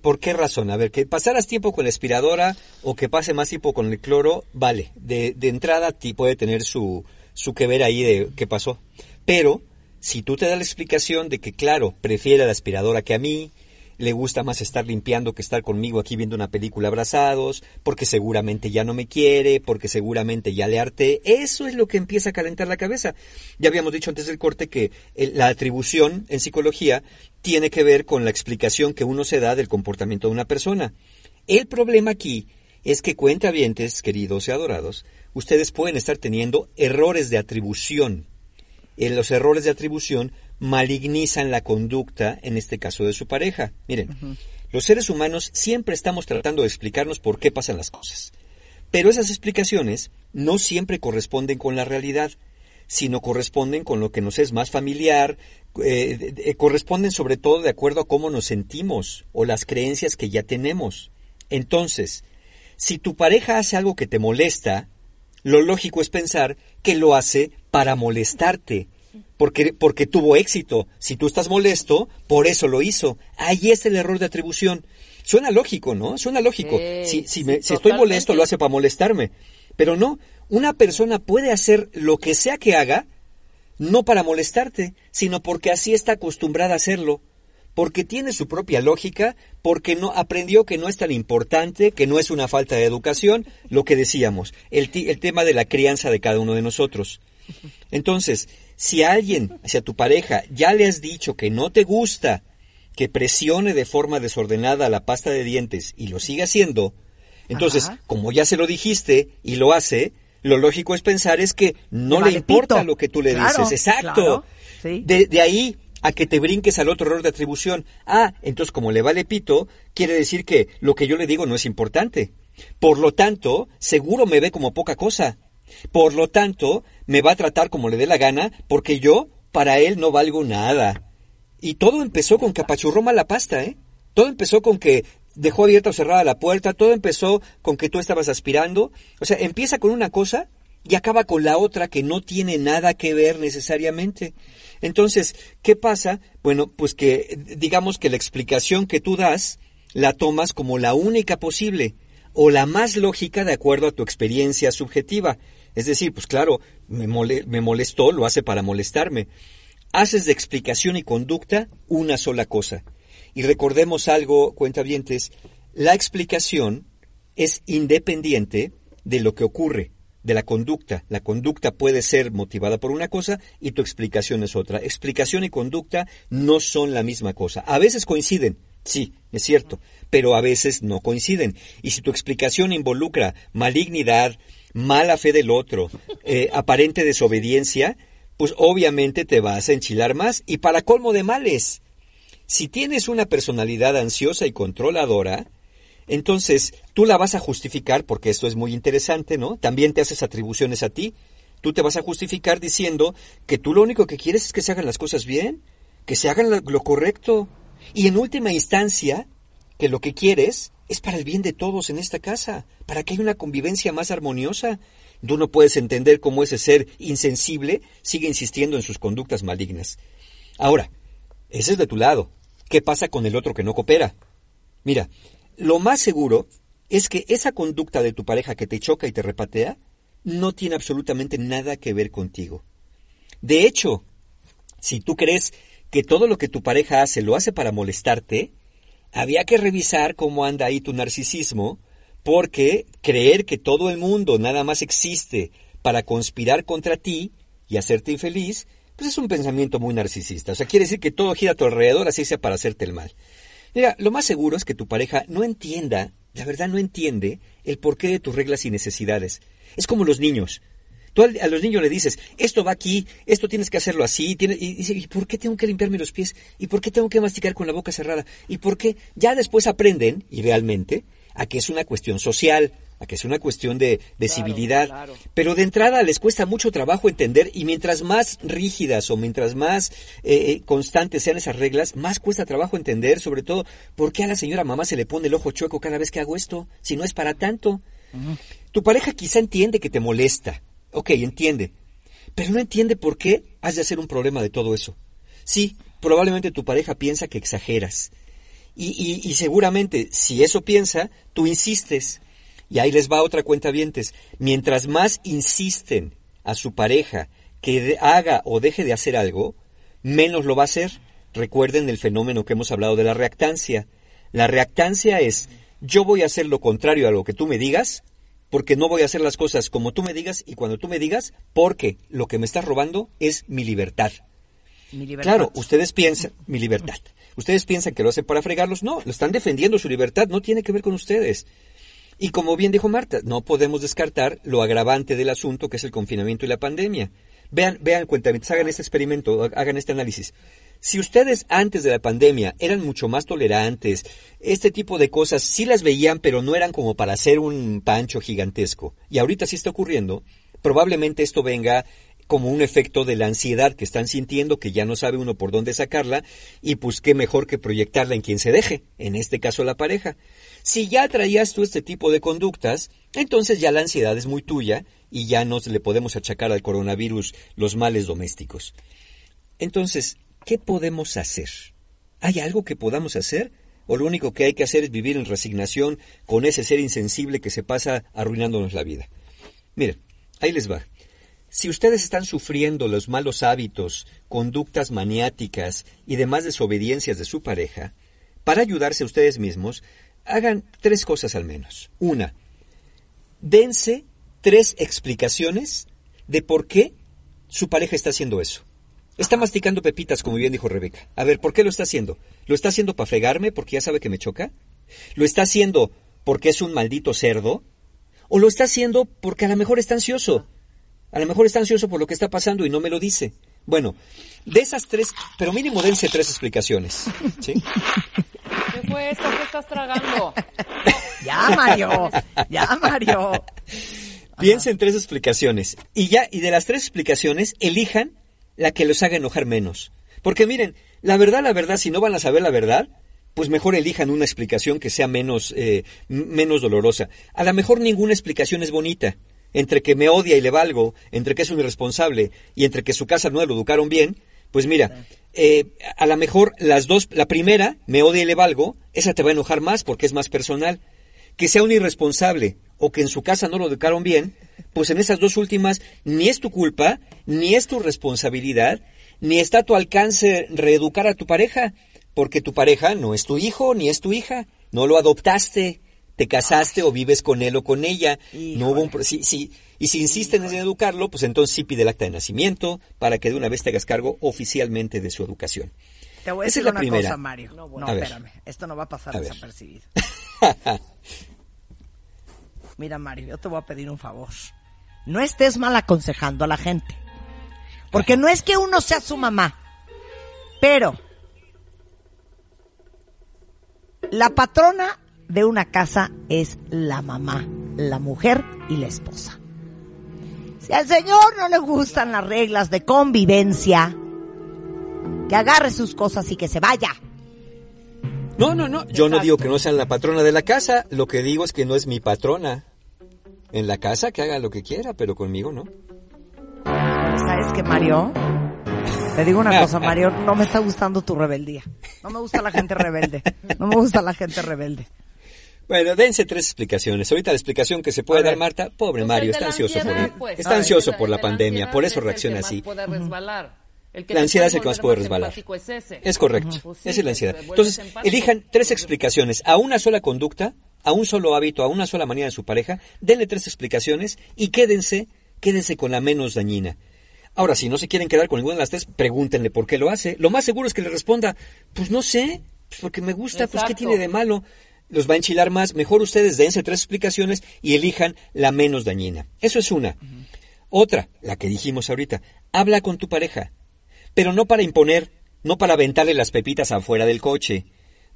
¿Por qué razón? A ver, que pasaras tiempo con la aspiradora o que pase más tiempo con el cloro, vale. De, de entrada ti puede tener su, su que ver ahí de qué pasó. Pero si tú te das la explicación de que, claro, prefiere la aspiradora que a mí, le gusta más estar limpiando que estar conmigo aquí viendo una película abrazados, porque seguramente ya no me quiere, porque seguramente ya le harté, eso es lo que empieza a calentar la cabeza. Ya habíamos dicho antes del corte que eh, la atribución en psicología tiene que ver con la explicación que uno se da del comportamiento de una persona. El problema aquí es que cuentavientes, queridos y adorados, ustedes pueden estar teniendo errores de atribución. Eh, los errores de atribución malignizan la conducta, en este caso de su pareja. Miren, los seres humanos siempre estamos tratando de explicarnos por qué pasan las cosas. Pero esas explicaciones no siempre corresponden con la realidad, sino corresponden con lo que nos es más familiar, eh, de- de- corresponden sobre todo de acuerdo a cómo nos sentimos o las creencias que ya tenemos. Entonces, si tu pareja hace algo que te molesta, lo lógico es pensar que lo hace para molestarte, porque, porque tuvo éxito. Si tú estás molesto, por eso lo hizo. Ahí es el error de atribución. Suena lógico, ¿no? Suena lógico. Si si, me- si estoy molesto, lo hace para molestarme. Pero no, una persona puede hacer lo que sea que haga, no para molestarte, sino porque así está acostumbrada a hacerlo, porque tiene su propia lógica, porque no aprendió que no es tan importante, que no es una falta de educación, lo que decíamos, el, el tema de la crianza de cada uno de nosotros. Entonces, si a alguien, hacia tu pareja, ya le has dicho que no te gusta que presione de forma desordenada la pasta de dientes y lo sigue haciendo, entonces, Ajá. como ya se lo dijiste y lo hace, lo lógico es pensar es que no Le importa pito. lo que tú le Claro, dices. Exacto. claro, sí. De, de ahí a que te brinques al otro error de atribución. Ah, entonces como le vale pito, quiere decir que lo que yo le digo no es importante. Por lo tanto, seguro me ve como poca cosa. Por lo tanto, me va a tratar como le dé la gana, porque yo, para él, no valgo nada. Y todo empezó con que apachurró la pasta, ¿eh? Todo empezó con que dejó abierta o cerrada la puerta, todo empezó con que tú estabas aspirando. O sea, empieza con una cosa y acaba con la otra que no tiene nada que ver necesariamente. Entonces, ¿qué pasa? Bueno, pues que digamos que la explicación que tú das la tomas como la única posible o la más lógica de acuerdo a tu experiencia subjetiva. Es decir, pues claro, me, mole- me molestó, lo hace para molestarme. Haces de explicación y conducta una sola cosa. Y recordemos algo, cuentavientes, la explicación es independiente de lo que ocurre, de la conducta. La conducta puede ser motivada por una cosa y tu explicación es otra. Explicación y conducta no son la misma cosa. A veces coinciden, sí, es cierto, pero a veces no coinciden. Y si tu explicación involucra malignidad, mala fe del otro, eh, aparente desobediencia, pues obviamente te vas a enchilar más. Y para colmo de males, si tienes una personalidad ansiosa y controladora, Entonces, tú la vas a justificar, porque esto es muy interesante, ¿no? También te haces atribuciones a ti. Tú te vas a justificar diciendo que tú lo único que quieres es que se hagan las cosas bien, que se hagan lo, lo correcto. Y en última instancia, que lo que quieres es para el bien de todos en esta casa, para que haya una convivencia más armoniosa. Tú no puedes entender cómo ese ser insensible sigue insistiendo en sus conductas malignas. Ahora, ese es de tu lado. ¿Qué pasa con el otro que no coopera? Mira, lo más seguro es que esa conducta de tu pareja que te choca y te repatea no tiene absolutamente nada que ver contigo. De hecho, si tú crees que todo lo que tu pareja hace lo hace para molestarte, había que revisar cómo anda ahí tu narcisismo, porque creer que todo el mundo nada más existe para conspirar contra ti y hacerte infeliz, pues es un pensamiento muy narcisista. O sea, quiere decir que todo gira a tu alrededor, así sea para hacerte el mal. Mira, lo más seguro es que tu pareja no entienda, la verdad no entiende, el porqué de tus reglas y necesidades. Es como los niños. Tú a los niños le dices, esto va aquí, esto tienes que hacerlo así, tiene- y dice, ¿y por qué tengo que limpiarme los pies? ¿Y por qué tengo que masticar con la boca cerrada? ¿Y por qué? Ya después aprenden, idealmente, a que es una cuestión social, a que es una cuestión de, de civilidad. claro. Pero de entrada les cuesta mucho trabajo entender y mientras más rígidas o mientras más eh, eh, constantes sean esas reglas, más cuesta trabajo entender, sobre todo, por qué a la señora mamá se le pone el ojo chueco cada vez que hago esto, si no es para tanto. Tu pareja quizá entiende que te molesta. Ok, entiende. Pero no entiende por qué has de hacer un problema de todo eso. Sí, probablemente tu pareja piensa que exageras. Y, y, y seguramente, si eso piensa, tú insistes. Y ahí les va otra cuenta vientes. Mientras más insisten a su pareja que haga o deje de hacer algo, menos lo va a hacer. Recuerden el fenómeno que hemos hablado de la reactancia. La reactancia es yo voy a hacer lo contrario a lo que tú me digas, porque no voy a hacer las cosas como tú me digas y cuando tú me digas, porque lo que me estás robando es mi libertad. Mi libertad. Claro, ustedes piensan, mi libertad. Ustedes piensan que lo hacen para fregarlos. No, lo están defendiendo su libertad, no tiene que ver con ustedes. Y como bien dijo Marta, no podemos descartar lo agravante del asunto que es el confinamiento y la pandemia. Vean, vean, cuentamientos, hagan este experimento, hagan este análisis. Si ustedes antes de la pandemia eran mucho más tolerantes, este tipo de cosas sí las veían, pero no eran como para hacer un pancho gigantesco, y ahorita sí está ocurriendo, probablemente esto venga como un efecto de la ansiedad que están sintiendo, que ya no sabe uno por dónde sacarla, y pues qué mejor que proyectarla en quien se deje, en este caso la pareja. Si ya traías tú este tipo de conductas, entonces ya la ansiedad es muy tuya y ya no le podemos achacar al coronavirus los males domésticos. Entonces, ¿qué podemos hacer? ¿Hay algo que podamos hacer? ¿O lo único que hay que hacer es vivir en resignación con ese ser insensible que se pasa arruinándonos la vida? Miren, ahí les va. Si ustedes están sufriendo los malos hábitos, conductas maniáticas y demás desobediencias de su pareja, para ayudarse a ustedes mismos, hagan tres cosas al menos. Una, dense tres explicaciones de por qué su pareja está haciendo eso. Está masticando pepitas, como bien dijo Rebeca. A ver, ¿por qué lo está haciendo? ¿Lo está haciendo para fregarme porque ya sabe que me choca? ¿Lo está haciendo porque es un maldito cerdo? ¿O lo está haciendo porque a lo mejor está ansioso? A lo mejor está ansioso por lo que está pasando y no me lo dice. Bueno, de esas tres, pero mínimo dense tres explicaciones. ¿sí? ¿Qué fue esto? ¿Qué estás tragando? *laughs* Ya, Mario. Ya, Mario. Piensen en tres explicaciones. Y ya, y de las tres explicaciones, elijan la que los haga enojar menos. Porque miren, la verdad, la verdad, si no van a saber la verdad, pues mejor elijan una explicación que sea menos, eh, menos dolorosa. A lo mejor ninguna explicación es bonita. Entre que me odia y le valgo, entre que es un irresponsable y entre que su casa no lo educaron bien, pues mira, eh, a lo mejor las dos, la primera, me odia y le valgo, esa te va a enojar más porque es más personal que sea un irresponsable o que en su casa no lo educaron bien, pues en esas dos últimas ni es tu culpa, ni es tu responsabilidad, ni está a tu alcance reeducar a tu pareja, porque tu pareja no es tu hijo ni es tu hija, no lo adoptaste, te casaste o vives con él o con ella, no hubo un y si insisten en educarlo, pues entonces sí pide el acta de nacimiento para que de una vez te hagas cargo oficialmente de su educación. Te voy a Esa decir es la una primera. cosa, Mario. No, A ver. espérame. Esto no va a pasar A desapercibido. *laughs* Mira, Mario, yo te voy a pedir un favor. No estés mal aconsejando a la gente. Porque no es que uno sea su mamá, pero la patrona de una casa es la mamá, la mujer y la esposa. Si al señor no le gustan las reglas de convivencia, que agarre sus cosas y que se vaya. No, no, no. Yo no digo que no sea la patrona de la casa. Lo que digo es que no es mi patrona. En la casa que haga lo que quiera, pero conmigo no. ¿Sabes qué, Mario? Te digo una cosa, *laughs* Mario, no me está gustando tu rebeldía. No me gusta la gente rebelde. No me gusta la gente rebelde. Bueno, dense tres explicaciones. Ahorita la explicación que se puede dar, Marta, pobre Pues Mario, está ansioso por pues. está ansioso por la pandemia, por eso reacciona así. puede resbalar. El que La ansiedad es el que más puede resbalar. es ese. Es correcto. Pues sí, Esa es la ansiedad. Entonces, empático. elijan tres explicaciones a una sola conducta, a un solo hábito, a una sola manera de su pareja, denle tres explicaciones y quédense, quédense con la menos dañina. Ahora, si no se quieren quedar con ninguna de las tres, pregúntenle por qué lo hace. Lo más seguro es que le responda, pues no sé, pues porque me gusta, pues qué tiene de malo. Los va a enchilar más. Mejor ustedes dense tres explicaciones y elijan la menos dañina. Eso es una. Otra, la que dijimos ahorita, habla con tu pareja, pero no para imponer, no para aventarle las pepitas afuera del coche,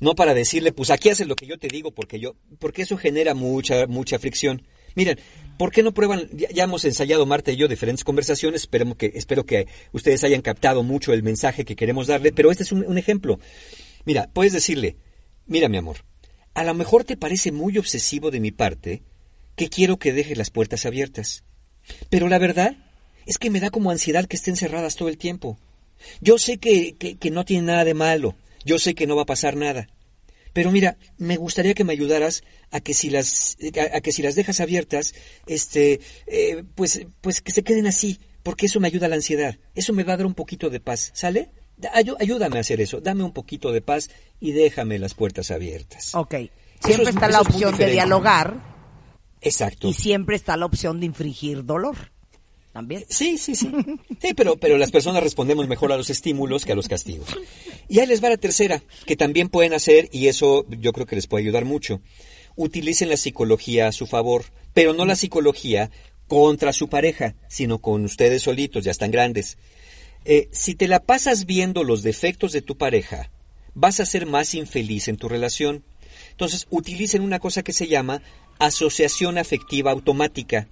no para decirle, pues aquí haces lo que yo te digo porque yo, porque eso genera mucha, mucha fricción. Miren, ¿por qué no prueban? Ya, hemos ensayado Marta y yo diferentes conversaciones, esperemos que, espero que ustedes hayan captado mucho el mensaje que queremos darle, pero este es un, un ejemplo. Mira, puedes decirle, mira mi amor, a lo mejor te parece muy obsesivo de mi parte que quiero que dejes las puertas abiertas. Pero la verdad es que me da como ansiedad que estén cerradas todo el tiempo. Yo sé que, que, que no tiene nada de malo, yo sé que no va a pasar nada. Pero mira, me gustaría que me ayudaras a que si las, a, a que si las dejas abiertas, este, eh, pues, pues que se queden así, porque eso me ayuda a la ansiedad. Eso me va a dar un poquito de paz, ¿sale? Ayúdame a hacer eso, dame un poquito de paz y déjame las puertas abiertas. Ok. Siempre es- está la es opción de dialogar Exacto. y siempre está la opción de infringir dolor. Sí, sí, sí. Sí, pero, pero las personas respondemos mejor a los estímulos que a los castigos. Y ahí les va la tercera, que también pueden hacer, y eso yo creo que les puede ayudar mucho. Utilicen la psicología a su favor, pero no la psicología contra su pareja, sino con ustedes solitos, ya están grandes. Eh, si te la pasas viendo los defectos de tu pareja, vas a ser más infeliz en tu relación. Entonces, utilicen una cosa que se llama asociación afectiva automática.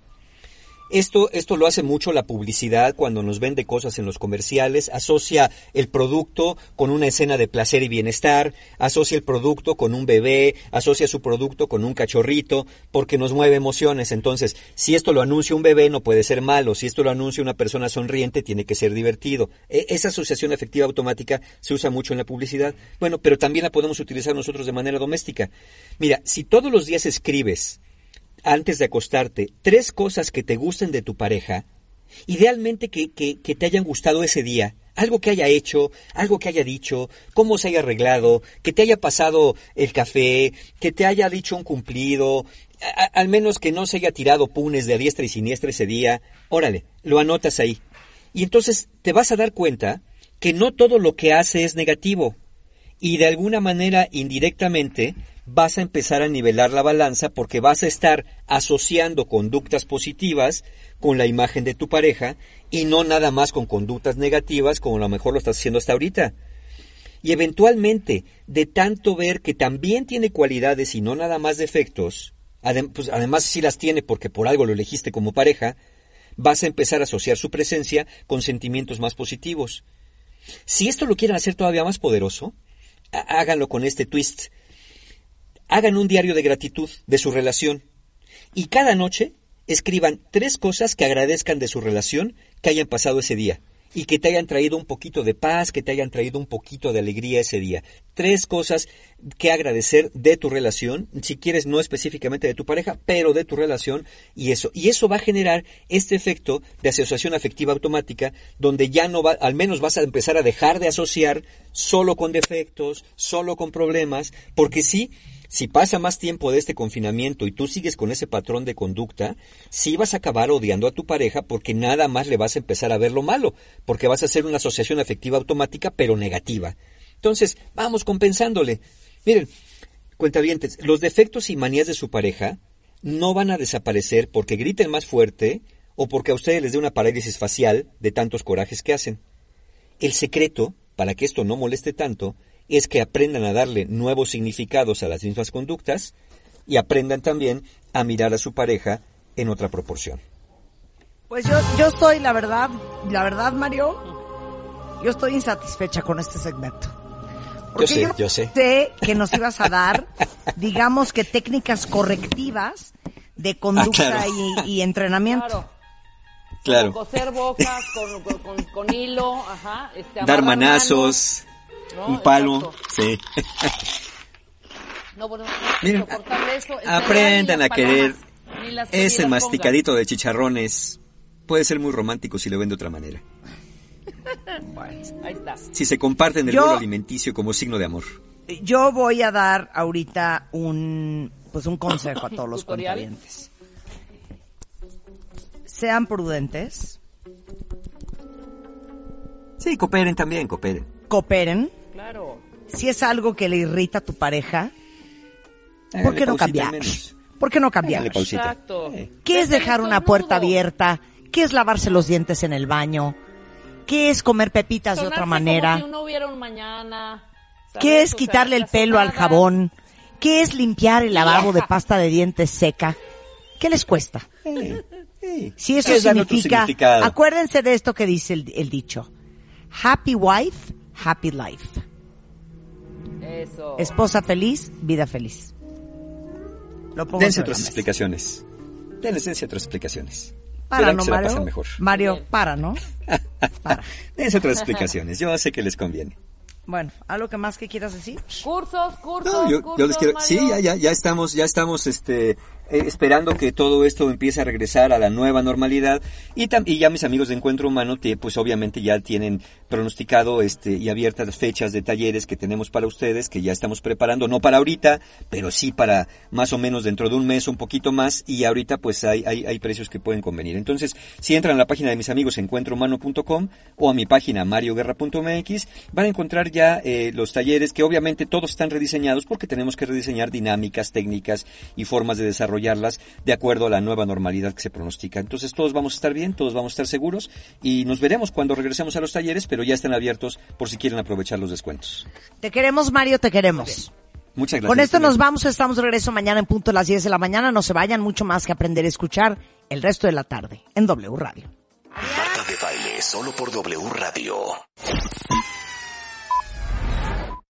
Esto, esto lo hace mucho la publicidad cuando nos vende cosas en los comerciales, asocia el producto con una escena de placer y bienestar, asocia el producto con un bebé, asocia su producto con un cachorrito, porque nos mueve emociones. Entonces, si esto lo anuncia un bebé no puede ser malo, si esto lo anuncia una persona sonriente tiene que ser divertido. E- esa asociación afectiva automática se usa mucho en la publicidad. Bueno, pero también la podemos utilizar nosotros de manera doméstica. Mira, si todos los días escribes antes de acostarte tres cosas que te gusten de tu pareja, idealmente que, que, que te hayan gustado ese día, algo que haya hecho, algo que haya dicho, cómo se haya arreglado, que te haya pasado el café, que te haya dicho un cumplido, al menos que no se haya tirado punes de a diestra y siniestra ese día, órale, lo anotas ahí. Y entonces te vas a dar cuenta que no todo lo que hace es negativo y de alguna manera indirectamente vas a empezar a nivelar la balanza porque vas a estar asociando conductas positivas con la imagen de tu pareja y no nada más con conductas negativas como a lo mejor lo estás haciendo hasta ahorita. Y eventualmente, de tanto ver que también tiene cualidades y no nada más defectos, pues además sí las tiene porque por algo lo elegiste como pareja, vas a empezar a asociar su presencia con sentimientos más positivos. Si esto lo quieren hacer todavía más poderoso, háganlo con este twist. Hagan un diario de gratitud de su relación y cada noche escriban tres cosas que agradezcan de su relación que hayan pasado ese día y que te hayan traído un poquito de paz, que te hayan traído un poquito de alegría ese día. Tres cosas que agradecer de tu relación, si quieres no específicamente de tu pareja, pero de tu relación y eso. Y eso va a generar este efecto de asociación afectiva automática donde ya no va, al menos vas a empezar a dejar de asociar solo con defectos, solo con problemas, porque sí, pasa más tiempo de este confinamiento y tú sigues con ese patrón de conducta, sí vas a acabar odiando a tu pareja porque nada más le vas a empezar a ver lo malo, porque vas a hacer una asociación afectiva automática pero negativa. Entonces, vamos compensándole. Miren, cuentavientes, los defectos y manías de su pareja no van a desaparecer porque griten más fuerte o porque a ustedes les dé una parálisis facial de tantos corajes que hacen. El secreto, para que esto no moleste tanto, es que aprendan a darle nuevos significados a las mismas conductas y aprendan también a mirar a su pareja en otra proporción. Pues yo, yo estoy, la verdad, la verdad, Mario, yo estoy insatisfecha con este segmento. Porque sé, yo sé. que nos ibas a dar, *laughs* digamos que técnicas correctivas de conducta Ah, claro. y, y entrenamiento. Claro. Claro. Coser bocas con, con, con- con hilo, ajá. Este, Dar manazos, ¿no? un palo, Exacto. sí. No, bueno, no Miren, eso, aprendan a querer palomas, ese masticadito de chicharrones. Puede ser muy romántico si lo ven de otra manera. *laughs* pongas. Ahí está. Si se comparten el Yo- alimenticio como signo de amor. Yo voy a dar ahorita un, pues un consejo a *laughs* todos los cuentavientes. Sean prudentes, Sí, cooperen también, cooperen. Cooperen. Claro. Si es algo que le irrita a tu pareja, ¿por Háganle qué no cambiar? ¿Por qué no cambiar? Exacto. Eh. ¿Qué es dejar una puerta abierta? ¿Qué es lavarse los dientes en el baño? ¿Qué es comer pepitas de otra manera? Como si no hubiera un mañana. ¿sabes? ¿Qué es quitarle el pelo al jabón? ¿Qué es limpiar el lavabo de *laughs* pasta de dientes seca? ¿Qué les cuesta? Eh, eh. Si eso significa, acuérdense de esto que dice el, el dicho. Happy wife, happy life. Eso. Esposa feliz, vida feliz. Lo pongo Dense otras explicaciones. Denles dense otras explicaciones. Para, Verán ¿no, que se la Mario? mejor. Mario, para, ¿no? Para. *laughs* Dense otras explicaciones. Yo sé que les conviene. Bueno, ¿algo que más que quieras decir? Cursos, cursos, No, yo, cursos, yo les quiero, Mario. sí, ya, ya, ya estamos, ya estamos, este, eh, esperando que todo esto empiece a regresar a la nueva normalidad y, y ya mis amigos de Encuentro Humano, pues obviamente ya tienen pronosticado, este, y abiertas fechas de talleres que tenemos para ustedes, que ya estamos preparando, no para ahorita, pero sí para más o menos dentro de un mes, un poquito más, y ahorita pues hay, hay, hay precios que pueden convenir. Entonces, si entran a la página de mis amigos encuentrohumano.com o a mi página marioguerra.mx, van a encontrar ya eh, los talleres que obviamente todos están rediseñados porque tenemos que rediseñar dinámicas, técnicas y formas de desarrollarlas de acuerdo a la nueva normalidad que se pronostica. Entonces todos vamos a estar bien, todos vamos a estar seguros y nos veremos cuando regresemos a los talleres, pero ya están abiertos por si quieren aprovechar los descuentos. Te queremos, Mario, te queremos. Muchas gracias. Con esto nos vamos, estamos de regreso mañana en punto a las 10 de la mañana. No se vayan, mucho más que aprender a escuchar el resto de la tarde en W Radio. Marta de baile solo por W Radio.